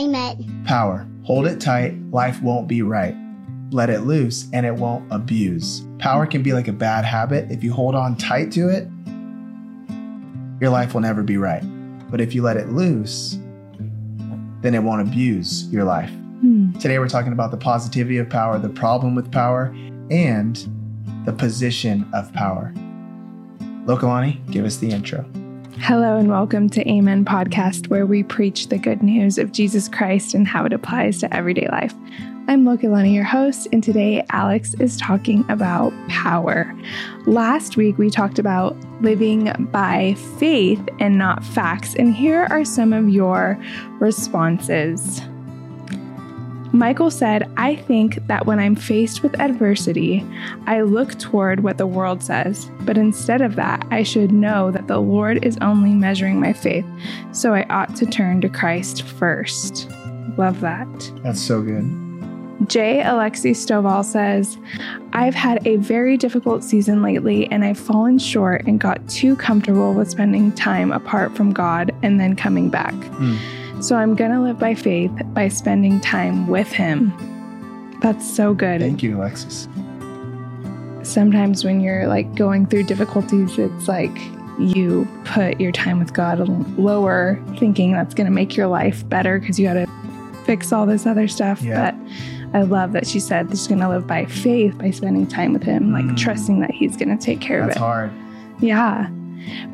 Amen. Power. Hold it tight, life won't be right. Let it loose and it won't abuse. Power can be like a bad habit. If you hold on tight to it, your life will never be right. But if you let it loose, then it won't abuse your life. Hmm. Today, we're talking about the positivity of power, the problem with power, and the position of power. Lokalani, give us the intro. Hello and welcome to Amen Podcast, where we preach the good news of Jesus Christ and how it applies to everyday life. I'm Lokalani, your host, and today Alex is talking about power. Last week we talked about living by faith and not facts, and here are some of your responses. Michael said, I think that when I'm faced with adversity, I look toward what the world says, but instead of that, I should know that the Lord is only measuring my faith, so I ought to turn to Christ first. Love that. That's so good. J. Alexi Stovall says, I've had a very difficult season lately, and I've fallen short and got too comfortable with spending time apart from God and then coming back. Mm. So I'm going to live by faith by spending time with Him. That's so good. Thank you, Alexis. Sometimes when you're like going through difficulties, it's like you put your time with God lower, thinking that's going to make your life better because you got to fix all this other stuff. Yeah. But I love that she said she's going to live by faith by spending time with Him, like Mm. trusting that He's going to take care That's of it. That's hard. Yeah.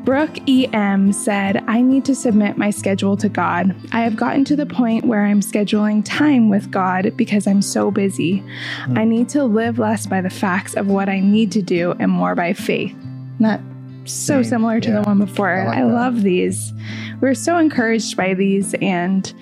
Brooke E.M. said, I need to submit my schedule to God. I have gotten to the point where I'm scheduling time with God because I'm so busy. Hmm. I need to live less by the facts of what I need to do and more by faith. Not so Same. similar to Yeah. the one before. I like I love these. We're so encouraged by these and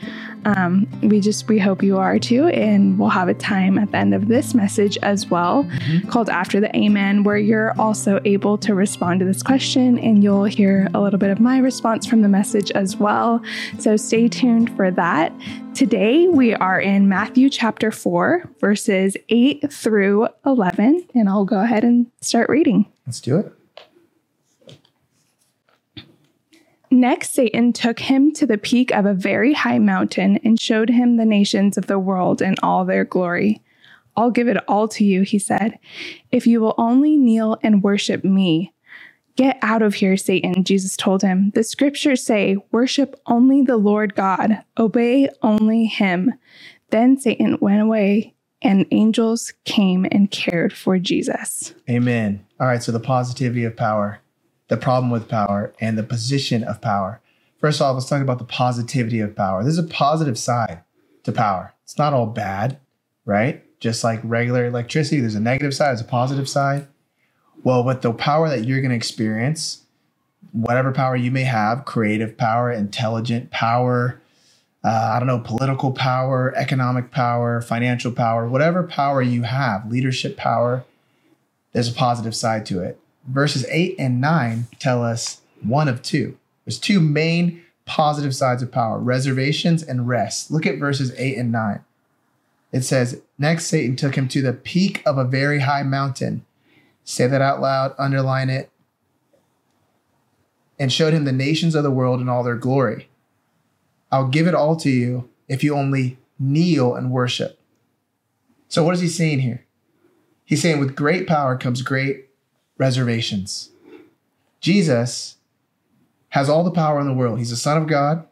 um, we just we hope you are too and we'll have a time at the end of this message as well Mhm. called after the amen where you're also able to respond to this question and you'll hear a little bit of my response from the message as well so stay tuned for that today we are in matthew chapter 4 verses 8 through 11 and i'll go ahead and start reading Let's do it. Next, Satan took him to the peak of a very high mountain and showed him the nations of the world in all their glory. I'll give it all to you, he said, if you will only kneel and worship me. Get out of here, Satan, Jesus told him. The scriptures say, Worship only the Lord God, obey only him. Then Satan went away, and angels came and cared for Jesus. Amen. All right, so the positivity of power, the problem with power, and the position of power. First off, let's talk about the positivity of power. There's a positive side to power. It's not all bad, right? Just like regular electricity, there's a negative side, there's a positive side. Well, with the power that you're going to experience, whatever power you may have creative power, intelligent power, uh, I don't know, political power, economic power, financial power, whatever power you have, leadership power, there's a positive side to it. Verses 8 and 9 tell us one of two. There's two main positive sides of power reservations and rest. Look at verses 8 and 9. It says, Next, Satan took him to the peak of a very high mountain. Say that out loud, underline it. And showed him the nations of the world in all their glory. I'll give it all to you if you only kneel and worship. So, what is he saying here? He's saying, with great power comes great reservations. Jesus has all the power in the world. He's the Son of God.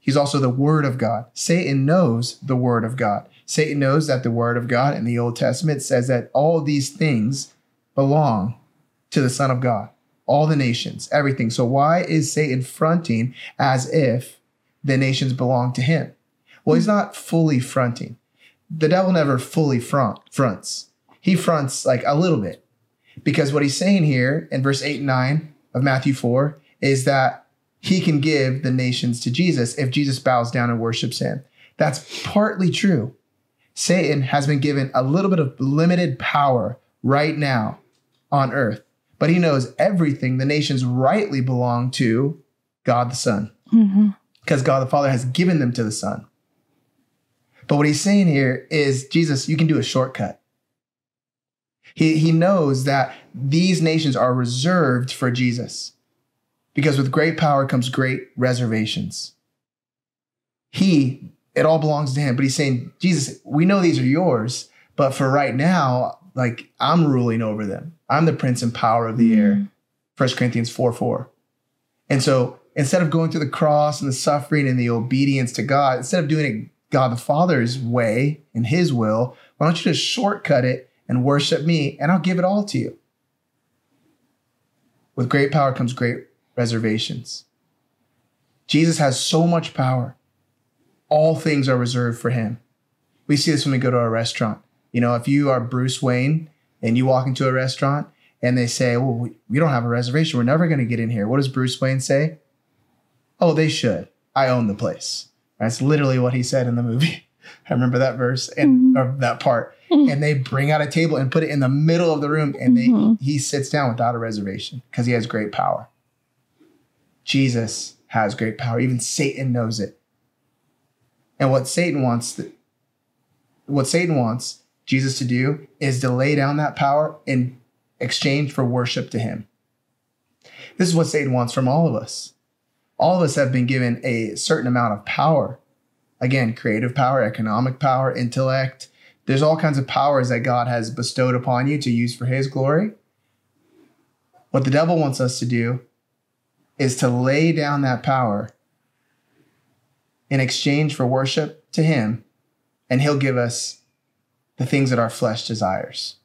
He's also the Word of God. Satan knows the Word of God. Satan knows that the Word of God in the Old Testament says that all these things belong to the Son of God, all the nations, everything. So, why is Satan fronting as if the nations belong to him? Well, he's not fully fronting. The devil never fully front fronts. He fronts like a little bit. Because what he's saying here in verse 8 and 9 of Matthew 4 is that he can give the nations to Jesus if Jesus bows down and worships him. That's partly true. Satan has been given a little bit of limited power right now on earth, but he knows everything the nations rightly belong to God the Son Mm-hmm. because God the Father has given them to the Son. But what he's saying here is, Jesus, you can do a shortcut. He, he knows that these nations are reserved for Jesus because with great power comes great reservations. He it all belongs to him. But he's saying, Jesus, we know these are yours, but for right now, like I'm ruling over them. I'm the prince and power of the mm. air. 1 Corinthians 4 4. And so instead of going through the cross and the suffering and the obedience to God, instead of doing it God the Father's way and his will, why don't you just shortcut it and worship me and I'll give it all to you? With great power comes great reservations. Jesus has so much power. All things are reserved for him. We see this when we go to a restaurant. You know, if you are Bruce Wayne and you walk into a restaurant and they say, Well, we don't have a reservation. We're never going to get in here. What does Bruce Wayne say? Oh, they should. I own the place. That's literally what he said in the movie. I remember that verse and mm-hmm. or that part. Mm-hmm. And they bring out a table and put it in the middle of the room, and they mm-hmm. he sits down without a reservation because he has great power. Jesus has great power. Even Satan knows it. And what Satan wants, what Satan wants Jesus to do is to lay down that power in exchange for worship to him. This is what Satan wants from all of us. All of us have been given a certain amount of power. Again, creative power, economic power, intellect. There's all kinds of powers that God has bestowed upon you to use for his glory. What the devil wants us to do is to lay down that power in exchange for worship to him, and he'll give us the things that our flesh desires.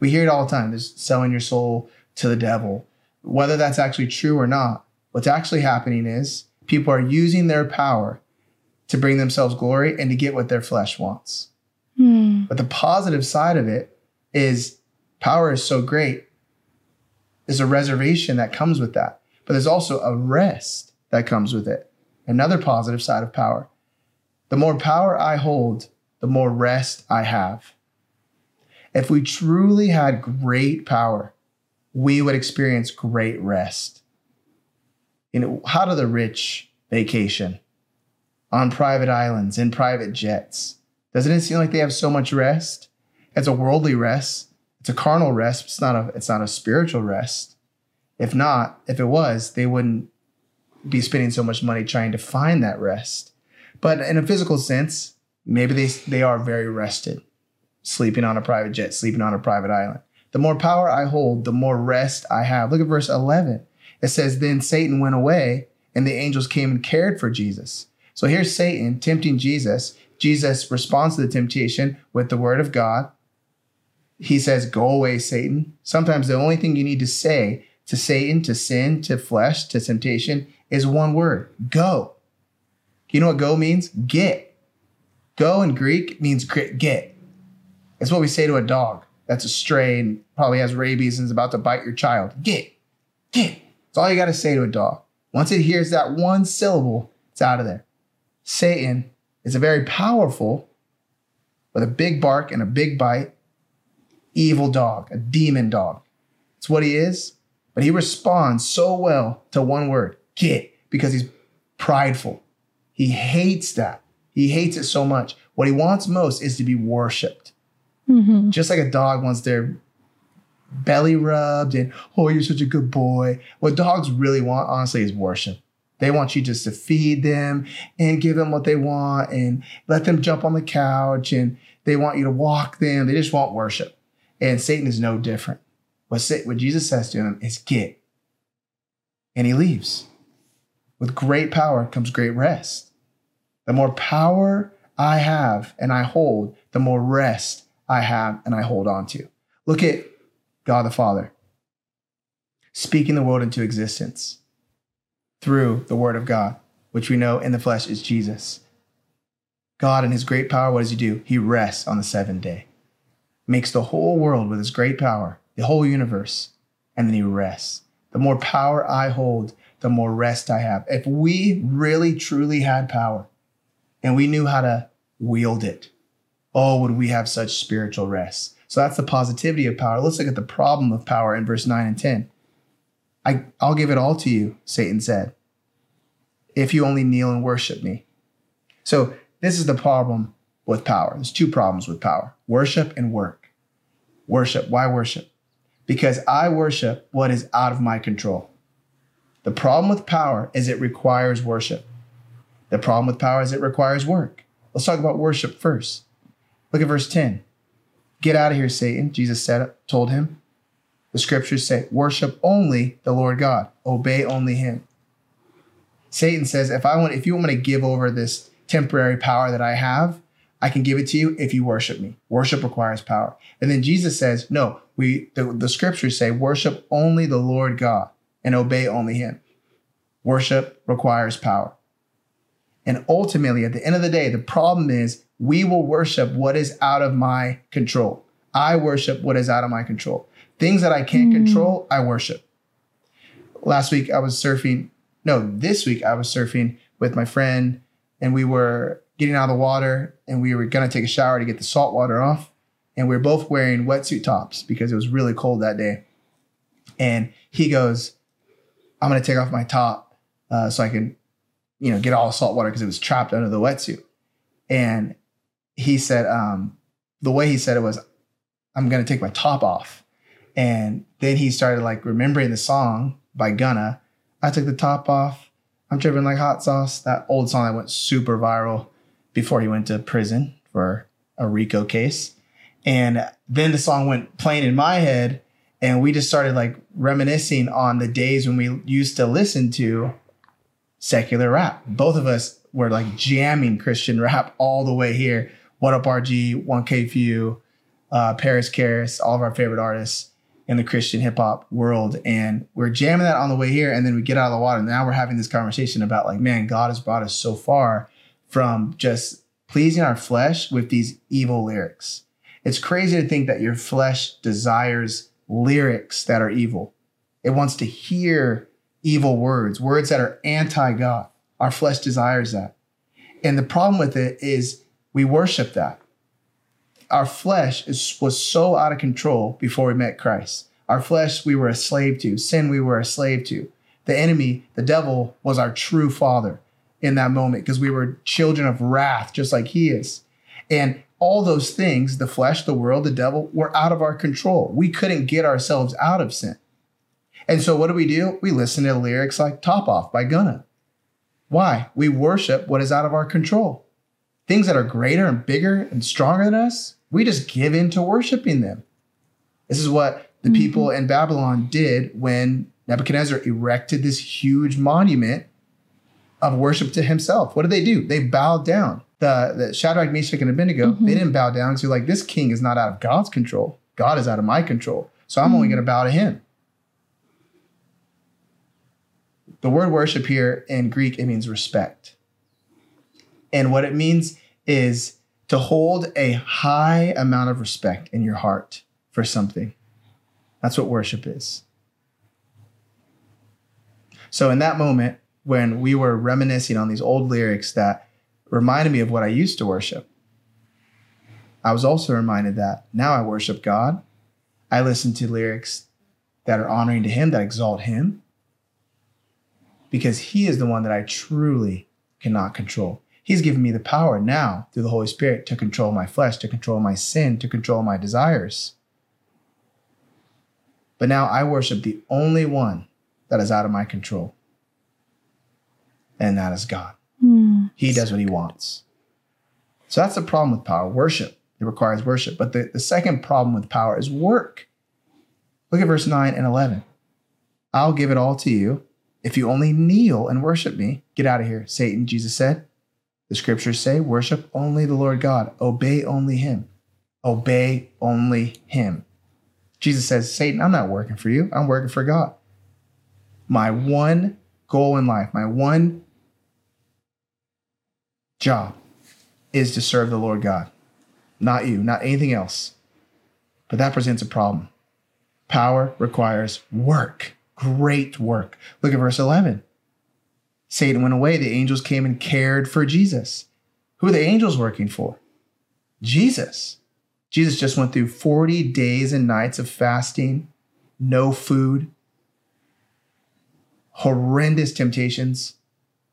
We hear it all the time. There's selling your soul to the devil. Whether that's actually true or not, what's actually happening is people are using their power to bring themselves glory and to get what their flesh wants. Mm. But the positive side of it is power is so great. There's a reservation that comes with that, but there's also a rest that comes with it. Another positive side of power. The more power I hold, the more rest I have. If we truly had great power, we would experience great rest. You know, how do the rich vacation? On private islands, in private jets. Doesn't it seem like they have so much rest? It's a worldly rest. It's a carnal rest. It's not a, it's not a spiritual rest. If not, if it was, they wouldn't be spending so much money trying to find that rest. But in a physical sense, maybe they, they are very rested, sleeping on a private jet, sleeping on a private island. The more power I hold, the more rest I have. Look at verse 11. It says, Then Satan went away, and the angels came and cared for Jesus. So here's Satan tempting Jesus. Jesus responds to the temptation with the word of God. He says, Go away, Satan. Sometimes the only thing you need to say to Satan, to sin, to flesh, to temptation is one word go. You know what go means? Get. Go in Greek means get. It's what we say to a dog that's a stray and probably has rabies and is about to bite your child. Get. Get. It's all you got to say to a dog. Once it hears that one syllable, it's out of there. Satan is a very powerful, with a big bark and a big bite, evil dog, a demon dog. It's what he is, but he responds so well to one word get because he's prideful. He hates that. He hates it so much. What he wants most is to be worshiped. Mm-hmm. Just like a dog wants their belly rubbed and, oh, you're such a good boy. What dogs really want, honestly, is worship. They want you just to feed them and give them what they want and let them jump on the couch and they want you to walk them. They just want worship. And Satan is no different. What, what Jesus says to him is get. And he leaves. With great power comes great rest. The more power I have and I hold, the more rest I have and I hold on to. Look at God the Father speaking the world into existence through the Word of God, which we know in the flesh is Jesus. God, in his great power, what does he do? He rests on the seventh day, makes the whole world with his great power, the whole universe, and then he rests. The more power I hold, the more rest I have. If we really truly had power and we knew how to wield it, oh, would we have such spiritual rest? So that's the positivity of power. Let's look at the problem of power in verse 9 and 10. I, I'll give it all to you, Satan said, if you only kneel and worship me. So this is the problem with power. There's two problems with power worship and work. Worship. Why worship? Because I worship what is out of my control. The problem with power is it requires worship. The problem with power is it requires work. Let's talk about worship first. Look at verse 10. Get out of here, Satan, Jesus said, told him. The scriptures say, worship only the Lord God, obey only him. Satan says, if I want, if you want me to give over this temporary power that I have, I can give it to you if you worship me. Worship requires power. And then Jesus says, no, we the, the scriptures say worship only the Lord God and obey only him. Worship requires power. And ultimately, at the end of the day, the problem is we will worship what is out of my control. I worship what is out of my control. Things that I can't mm. control, I worship. Last week I was surfing. No, this week I was surfing with my friend and we were getting out of the water and we were going to take a shower to get the salt water off. And we were both wearing wetsuit tops because it was really cold that day. And he goes, I'm going to take off my top uh, so I can, you know, get all salt water because it was trapped under the wetsuit. And he said, um, the way he said it was, I'm going to take my top off. And then he started like remembering the song by Gunna. I took the top off. I'm dripping like hot sauce. That old song that went super viral before he went to prison for a RICO case. And then the song went playing in my head, and we just started like reminiscing on the days when we used to listen to secular rap. Both of us were like jamming Christian rap all the way here. What Up RG, 1K Phew, uh, Parris Chariz, all of our favorite artists in the Christian hip hop world. And we're jamming that on the way here. And then we get out of the water. And now we're having this conversation about like, man, God has brought us so far from just pleasing our flesh with these evil lyrics. It's crazy to think that your flesh desires lyrics that are evil. It wants to hear evil words, words that are anti God. Our flesh desires that. And the problem with it is we worship that. Our flesh is, was so out of control before we met Christ. Our flesh we were a slave to, sin we were a slave to. The enemy, the devil, was our true father in that moment because we were children of wrath, just like he is. And all those things, the flesh, the world, the devil, were out of our control. We couldn't get ourselves out of sin. And so what do we do? We listen to lyrics like Top Off by Gunna. Why? We worship what is out of our control. Things that are greater and bigger and stronger than us, we just give in to worshiping them. This is what the mm-hmm. people in Babylon did when Nebuchadnezzar erected this huge monument of worship to himself. What did they do? They bowed down. The, the Shadrach, Meshach, and Abednego, mm-hmm. they didn't bow down because like, this king is not out of God's control. God is out of my control. So I'm mm-hmm. only going to bow to him. The word worship here in Greek, it means respect. And what it means is to hold a high amount of respect in your heart for something. That's what worship is. So in that moment, when we were reminiscing on these old lyrics that reminded me of what I used to worship. I was also reminded that now I worship God. I listen to lyrics that are honoring to Him, that exalt Him, because He is the one that I truly cannot control. He's given me the power now through the Holy Spirit to control my flesh, to control my sin, to control my desires. But now I worship the only one that is out of my control and that is God. Mm, he does what he wants. So that's the problem with power worship. It requires worship. But the, the second problem with power is work. Look at verse 9 and 11. I'll give it all to you if you only kneel and worship me. Get out of here, Satan, Jesus said. The scriptures say, worship only the Lord God, obey only him. Obey only him. Jesus says, Satan, I'm not working for you, I'm working for God. My one goal in life, my one job is to serve the Lord God, not you, not anything else. But that presents a problem. Power requires work, great work. Look at verse 11. Satan went away. The angels came and cared for Jesus. Who are the angels working for? Jesus. Jesus just went through 40 days and nights of fasting, no food, horrendous temptations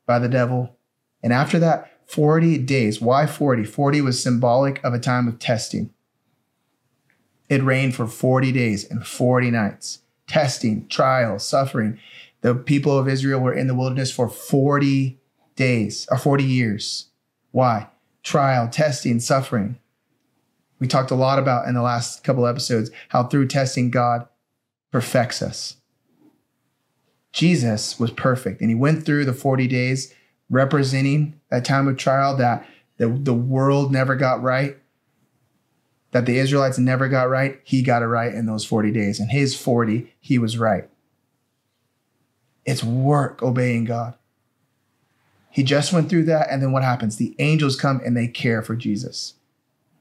by the devil. And after that, 40 days. Why 40? 40 was symbolic of a time of testing. It rained for 40 days and 40 nights. Testing, trial, suffering. The people of Israel were in the wilderness for 40 days or 40 years. Why? trial, testing, suffering. We talked a lot about in the last couple episodes how through testing, God perfects us. Jesus was perfect and he went through the 40 days representing that time of trial that the, the world never got right, that the Israelites never got right. He got it right in those 40 days. And his 40, he was right. It's work obeying God. He just went through that. And then what happens? The angels come and they care for Jesus.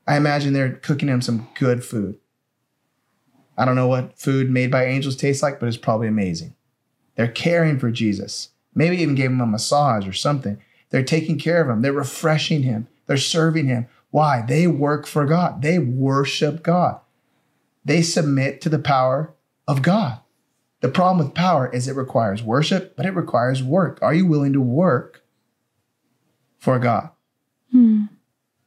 I imagine they're cooking him some good food. I don't know what food made by angels tastes like, but it's probably amazing. They're caring for Jesus. Maybe even gave him a massage or something. They're taking care of him. They're refreshing him. They're serving him. Why? They work for God. They worship God. They submit to the power of God. The problem with power is it requires worship, but it requires work. Are you willing to work for God? Hmm.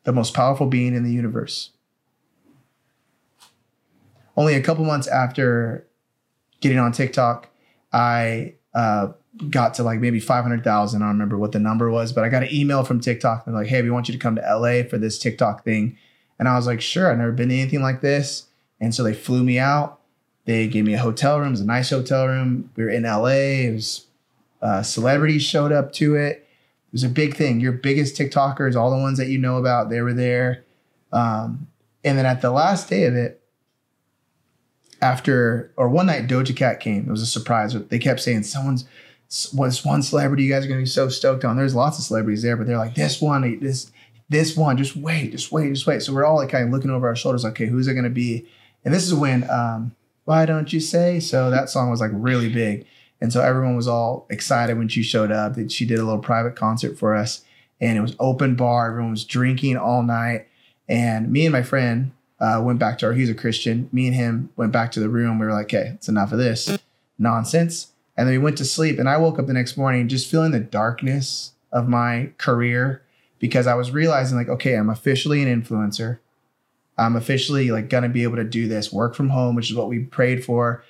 The most powerful being in the universe. Only a couple months after getting on TikTok, I uh, got to like maybe 500,000. I don't remember what the number was, but I got an email from TikTok. They're like, hey, we want you to come to LA for this TikTok thing. And I was like, sure, I've never been to anything like this. And so they flew me out. They gave me a hotel room. It was a nice hotel room. We were in LA. It was uh, celebrities showed up to it. It was a big thing. Your biggest TikTokers, all the ones that you know about, they were there. Um, and then at the last day of it, after or one night Doja Cat came. It was a surprise. They kept saying someone's was one celebrity you guys are gonna be so stoked on. There's lots of celebrities there, but they're like this one, this this one. Just wait, just wait, just wait. So we're all like kind of looking over our shoulders. Okay, who's it gonna be? And this is when um, why don't you say so? That song was like really big, and so everyone was all excited when she showed up. That she did a little private concert for us, and it was open bar. Everyone was drinking all night, and me and my friend uh, went back to our, he's a Christian. Me and him went back to the room. We were like, okay, it's enough of this nonsense. And then we went to sleep. And I woke up the next morning just feeling the darkness of my career because I was realizing, like, okay, I'm officially an influencer. I'm officially like gonna be able to do this work from home, which is what we prayed for.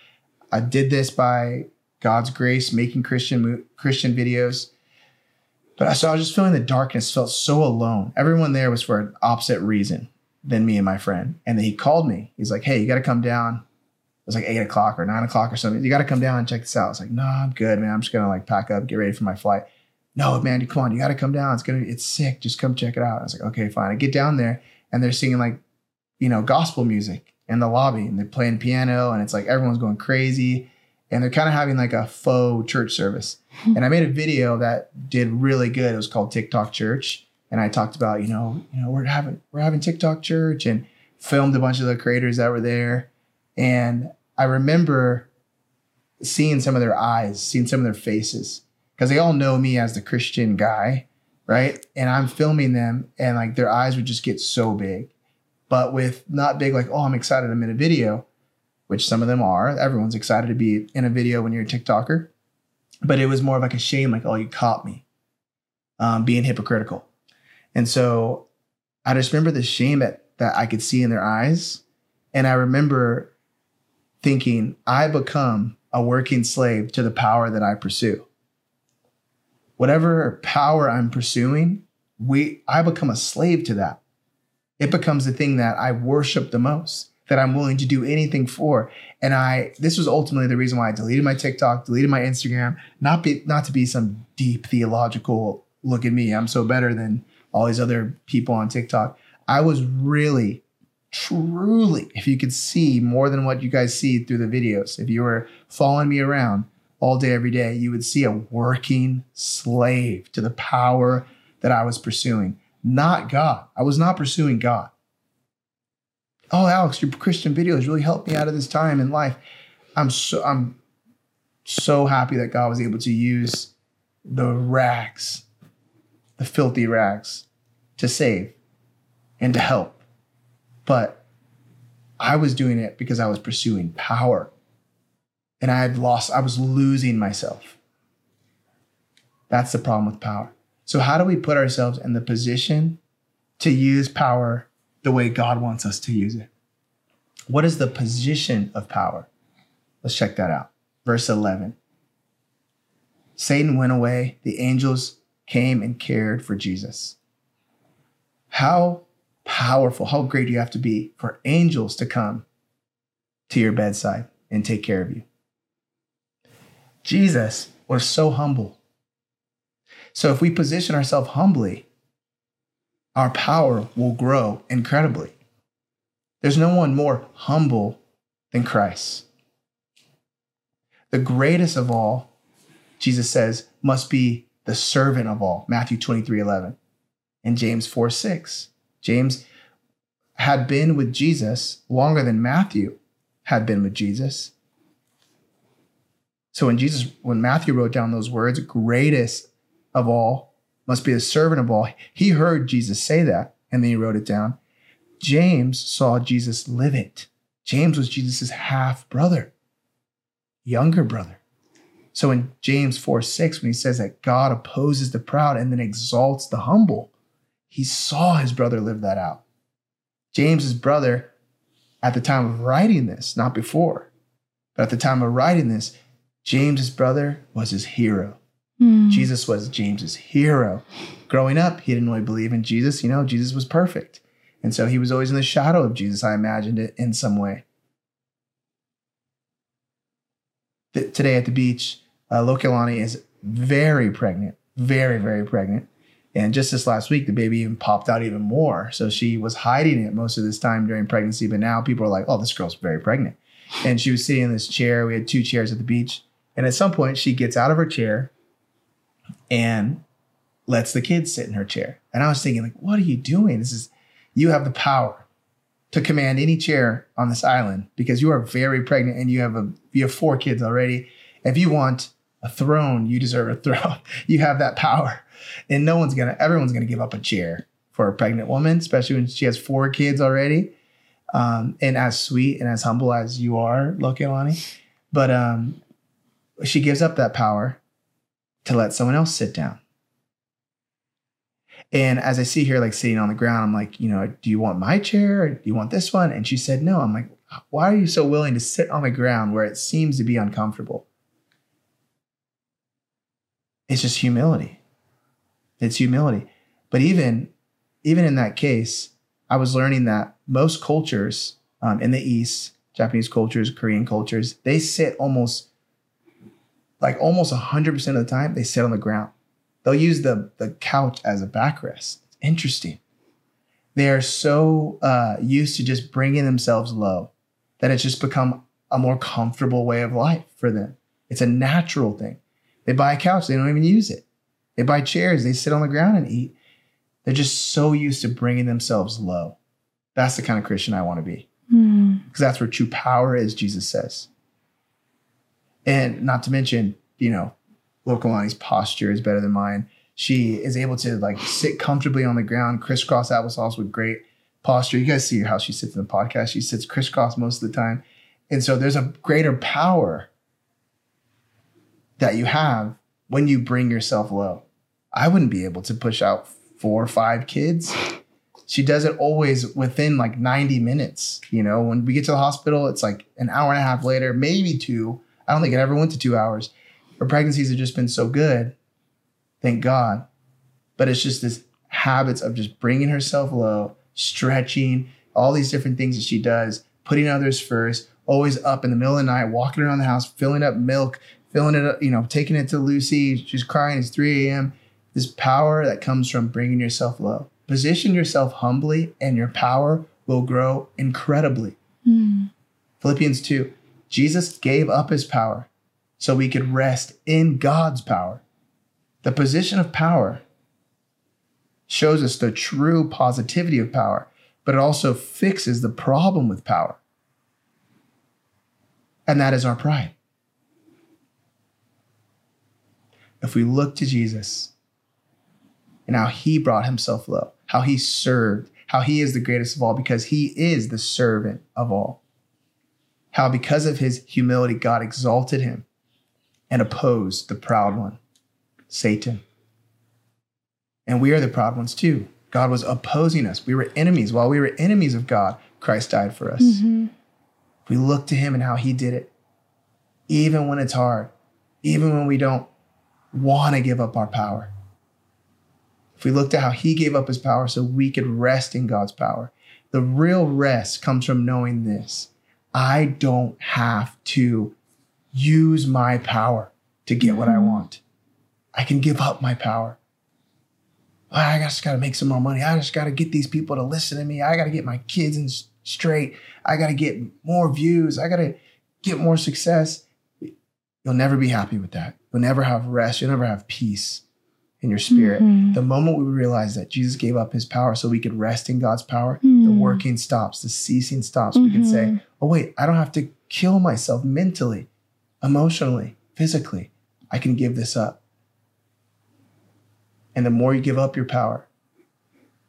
I did this by God's grace, making Christian Christian videos. But I so I was just feeling the darkness, felt so alone. Everyone there was for an opposite reason than me and my friend. And then he called me. He's like, hey, you got to come down. It was like eight o'clock or nine o'clock or something. You got to come down and check this out. I was like, no, I'm good, man. I'm just gonna like pack up, get ready for my flight. No, man, come on, you got to come down. It's gonna, it's sick. Just come check it out. I was like, okay, fine. I get down there and they're singing like, you know, gospel music in the lobby and they're playing piano and it's like everyone's going crazy and they're kind of having like a faux church service. and I made a video that did really good. It was called TikTok Church and I talked about, you know, you know, we're having we're having TikTok church and filmed a bunch of the creators that were there. And I remember seeing some of their eyes, seeing some of their faces, because they all know me as the Christian guy, right? And I'm filming them, and like their eyes would just get so big, but with not big like, oh, I'm excited I'm in a video, which some of them are. Everyone's excited to be in a video when you're a TikToker, but it was more of like a shame, like, oh, you caught me, um, being hypocritical. And so I just remember the shame that, that I could see in their eyes. And I remember thinking, I become a working slave to the power that I pursue. Whatever power I'm pursuing, we I become a slave to that. It becomes the thing that I worship the most, that I'm willing to do anything for. And I this was ultimately the reason why I deleted my TikTok, deleted my Instagram, not be not to be some deep theological look at me, I'm so better than all these other people on TikTok. I was really, truly, if you could see more than what you guys see through the videos, if you were following me around all day, every day, you would see a working slave to the power that I was pursuing, not God. I was not pursuing God. Oh, Alex, your Christian videos really helped me out of this time in life. I'm so I'm so happy that God was able to use the rags, the filthy rags, to save and to help. But I was doing it because I was pursuing power. And I had lost, I was losing myself. That's the problem with power. So, how do we put ourselves in the position to use power the way God wants us to use it? What is the position of power? Let's check that out. Verse 11 Satan went away, the angels came and cared for Jesus. How powerful, how great do you have to be for angels to come to your bedside and take care of you? Jesus was so humble. So if we position ourselves humbly, our power will grow incredibly. There's no one more humble than Christ. The greatest of all, Jesus says, must be the servant of all. Matthew 23 11. And James 4 6. James had been with Jesus longer than Matthew had been with Jesus. So when Jesus, when Matthew wrote down those words, greatest of all must be a servant of all, he heard Jesus say that and then he wrote it down. James saw Jesus live it. James was Jesus' half brother, younger brother. So in James 4 6, when he says that God opposes the proud and then exalts the humble, he saw his brother live that out. James's brother, at the time of writing this, not before, but at the time of writing this, James's brother was his hero. Mm. Jesus was James's hero. Growing up, he didn't really believe in Jesus. You know, Jesus was perfect. And so he was always in the shadow of Jesus. I imagined it in some way. today at the beach, uh, Lokilani is very pregnant, very, very pregnant. And just this last week, the baby even popped out even more. So she was hiding it most of this time during pregnancy. But now people are like, oh, this girl's very pregnant. And she was sitting in this chair. We had two chairs at the beach. And at some point, she gets out of her chair and lets the kids sit in her chair. And I was thinking, like, what are you doing? This is, you have the power to command any chair on this island because you are very pregnant and you have a, you have four kids already. If you want a throne, you deserve a throne. you have that power. And no one's gonna, everyone's gonna give up a chair for a pregnant woman, especially when she has four kids already. Um, and as sweet and as humble as you are, Lokilani. But um, she gives up that power to let someone else sit down. And as I see her like sitting on the ground, I'm like, you know, do you want my chair do you want this one? And she said, no. I'm like, why are you so willing to sit on the ground where it seems to be uncomfortable? It's just humility. It's humility. But even, even in that case, I was learning that most cultures um, in the East, Japanese cultures, Korean cultures, they sit almost like almost 100% of the time, they sit on the ground. They'll use the, the couch as a backrest. It's interesting. They are so uh, used to just bringing themselves low that it's just become a more comfortable way of life for them. It's a natural thing. They buy a couch, they don't even use it. They buy chairs, they sit on the ground and eat. They're just so used to bringing themselves low. That's the kind of Christian I want to be. Because mm. that's where true power is, Jesus says. And not to mention, you know, Lokilani's posture is better than mine. She is able to like sit comfortably on the ground, crisscross applesauce with great posture. You guys see how she sits in the podcast. She sits crisscross most of the time. And so there's a greater power that you have when you bring yourself low. I wouldn't be able to push out four or five kids. She does it always within like 90 minutes. You know, when we get to the hospital, it's like an hour and a half later, maybe two. I don't think it ever went to two hours. Her pregnancies have just been so good. Thank God. But it's just this habits of just bringing herself low, stretching, all these different things that she does, putting others first, always up in the middle of the night, walking around the house, filling up milk, filling it up, you know, taking it to Lucy. She's crying. It's 3 a.m. This power that comes from bringing yourself low. Position yourself humbly, and your power will grow incredibly. Mm. Philippians 2 Jesus gave up his power so we could rest in God's power. The position of power shows us the true positivity of power, but it also fixes the problem with power. And that is our pride. If we look to Jesus and how he brought himself low, how he served, how he is the greatest of all because he is the servant of all how because of his humility, God exalted him and opposed the proud one, Satan. And we are the proud ones too. God was opposing us. We were enemies. While we were enemies of God, Christ died for us. Mm-hmm. We look to him and how he did it, even when it's hard, even when we don't want to give up our power. if we look to how he gave up his power so we could rest in God's power, the real rest comes from knowing this I don't have to use my power to get what I Mhm. want. I can give up my power. I just got to make some more money. I just got to get these people to listen to me. I got to get my kids in straight. I got to get more views. I got to get more success. You'll never be happy with that. You'll never have rest. You'll never have peace in your spirit. Mhm. The moment we realize that Jesus gave up his power so we could rest in God's power, the Mm. working stops, the ceasing stops. We can say, Mhm. oh, wait, I don't have to kill myself mentally, emotionally, physically. I can give this up. And the more you give up your power,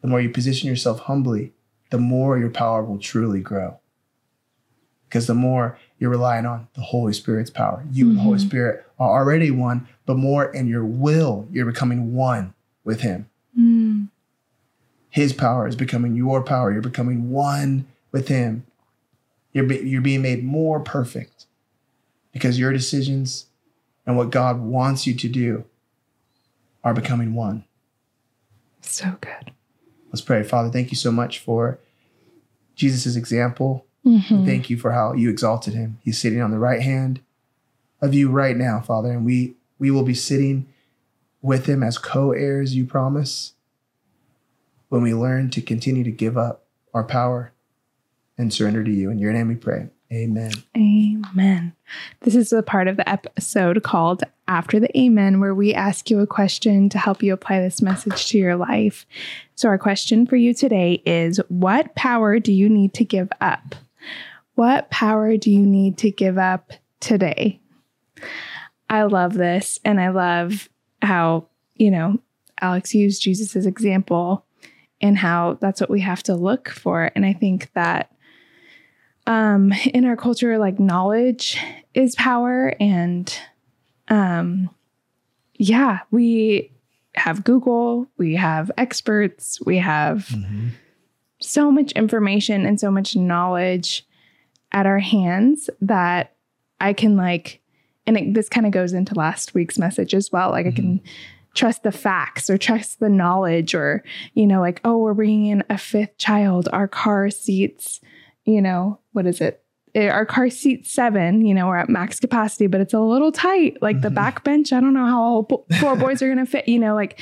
the more you position yourself humbly, the more your power will truly grow. Because the more you're relying on the Holy Spirit's power, you and the Holy Mhm. Spirit are already one, but more in your will, you're becoming one with Him. Mm. His power is becoming your power. You're becoming one with Him. You're, be, you're being made more perfect because your decisions and what God wants you to do are becoming one. So good. Let's pray. Father, thank you so much for Jesus' example. Mhm. Thank you for how you exalted him. He's sitting on the right hand of you right now, Father, and we we will be sitting with him as co-heirs, you promise, when we learn to continue to give up our power and surrender to you. In your name we pray. Amen. Amen. This is a part of the episode called After the Amen, where we ask you a question to help you apply this message to your life. So, our question for you today is What power do you need to give up? What power do you need to give up today? I love this. And I love how, you know, Alex used Jesus' example and how that's what we have to look for. And I think that um in our culture like knowledge is power and um yeah we have google we have experts we have so much information and so much knowledge at our hands that i can like and it, this kind of goes into last week's message as well like i can trust the facts or trust the knowledge or you know like oh we're bringing in a fifth child our car seats you know, what is it? Eh, Our car seat seven, you know, we're at max capacity, but it's a little tight. Like the Mhm. back bench, I don't know how all bo- four boys are going to fit, you know, like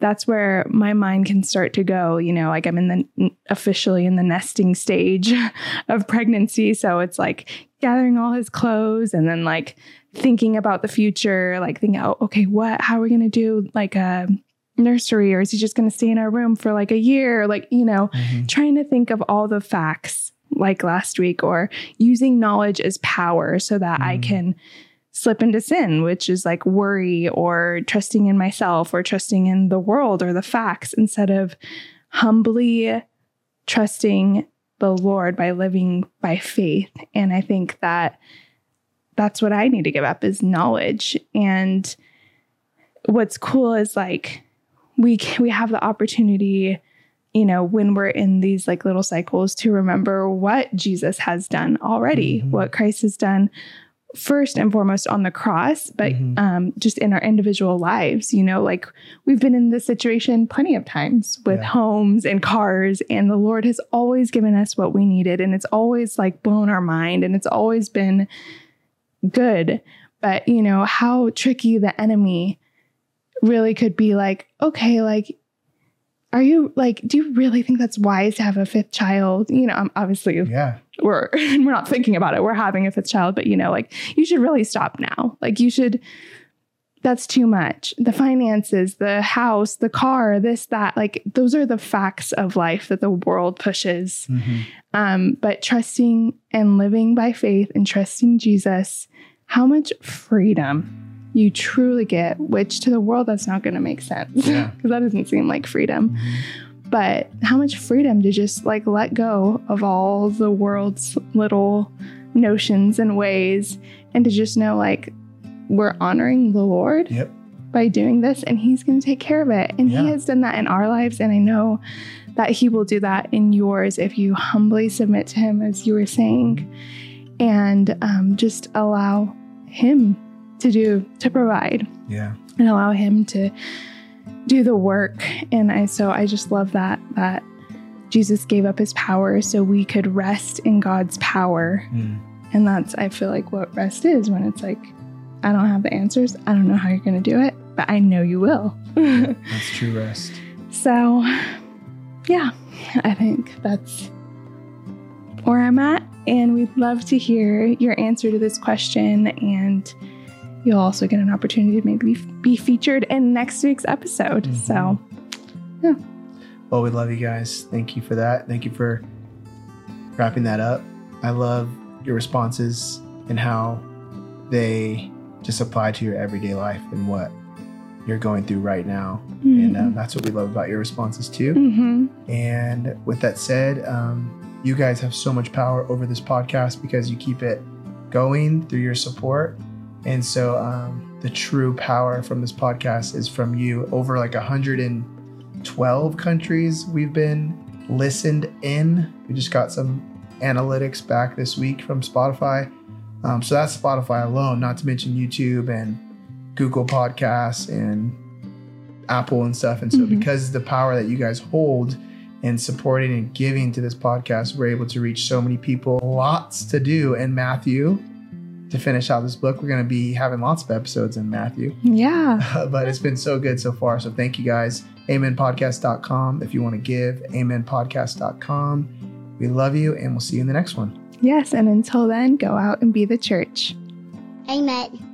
that's where my mind can start to go, you know, like I'm in the officially in the nesting stage of pregnancy. So it's like gathering all his clothes and then like thinking about the future, like thinking, oh, okay, what, how are we going to do like a nursery or is he just going to stay in our room for like a year? Like, you know, Mhm. trying to think of all the facts like last week or using knowledge as power so that I Mm. can slip into sin, which is like worry or trusting in myself or trusting in the world or the facts instead of humbly trusting the Lord by living by faith. And I think that that's what I need to give up is knowledge. And what's cool is like we c- we have the opportunity you know when we're in these like little cycles to remember what Jesus has done already Mhm. what Christ has done first and foremost on the cross but Mhm. um just in our individual lives you know like we've been in this situation plenty of times with Yeah. homes and cars and the Lord has always given us what we needed and it's always like blown our mind and it's always been good but you know how tricky the enemy really could be like okay like are you like do you really think that's wise to have a fifth child you know um, obviously Yeah. We're we're not thinking about it we're having a fifth child but you know like you should really stop now like you should that's too much the finances the house the car this that like those are the facts of life that the world pushes Mhm. um, but trusting and living by faith and trusting Jesus, how much freedom you truly get, which to the world that's not going to make sense because Yeah. that doesn't seem like freedom. Mhm. But how much freedom to just like let go of all the world's little notions and ways and to just know like we're honoring the Lord Yep. by doing this and he's going to take care of it. And Yeah. he has done that in our lives. And I know that he will do that in yours if you humbly submit to him, as you were saying, and um, just allow him to do, to provide Yeah. and allow him to do the work. And I so I just love that that Jesus gave up his power so we could rest in God's power. Mm. And that's I feel like what rest is when it's like I don't have the answers. I don't know how you're going to do it, but I know you will. That's true rest. So, yeah, I think that's where I'm at. And we'd love to hear your answer to this question. And you'll also get an opportunity to maybe be featured in next week's episode. Mhm. So, Well, we love you guys. Thank you for that. Thank you for wrapping that up. I love your responses and how they just apply to your everyday life and what you're going through right now. And uh, that's what we love about your responses too. hmm And with that said, um, you guys have so much power over this podcast because you keep it going through your support. And so um, the true power from this podcast is from you. Over like 112 countries we've been listened in. We just got some analytics back this week from Spotify. Um, so that's Spotify alone, not to mention YouTube and Google Podcasts and Apple and stuff. And so, Mhm. because the power that you guys hold in supporting and giving to this podcast, we're able to reach so many people. Lots to do And Matthew to finish out this book. We're going to be having lots of episodes in Matthew, Yeah. but it's been so good so far. So, thank you guys. AmenPodcast.com if you want to give. AmenPodcast.com. We love you, and we'll see you in the next one. Yes. And until then, go out and be the church. Amen.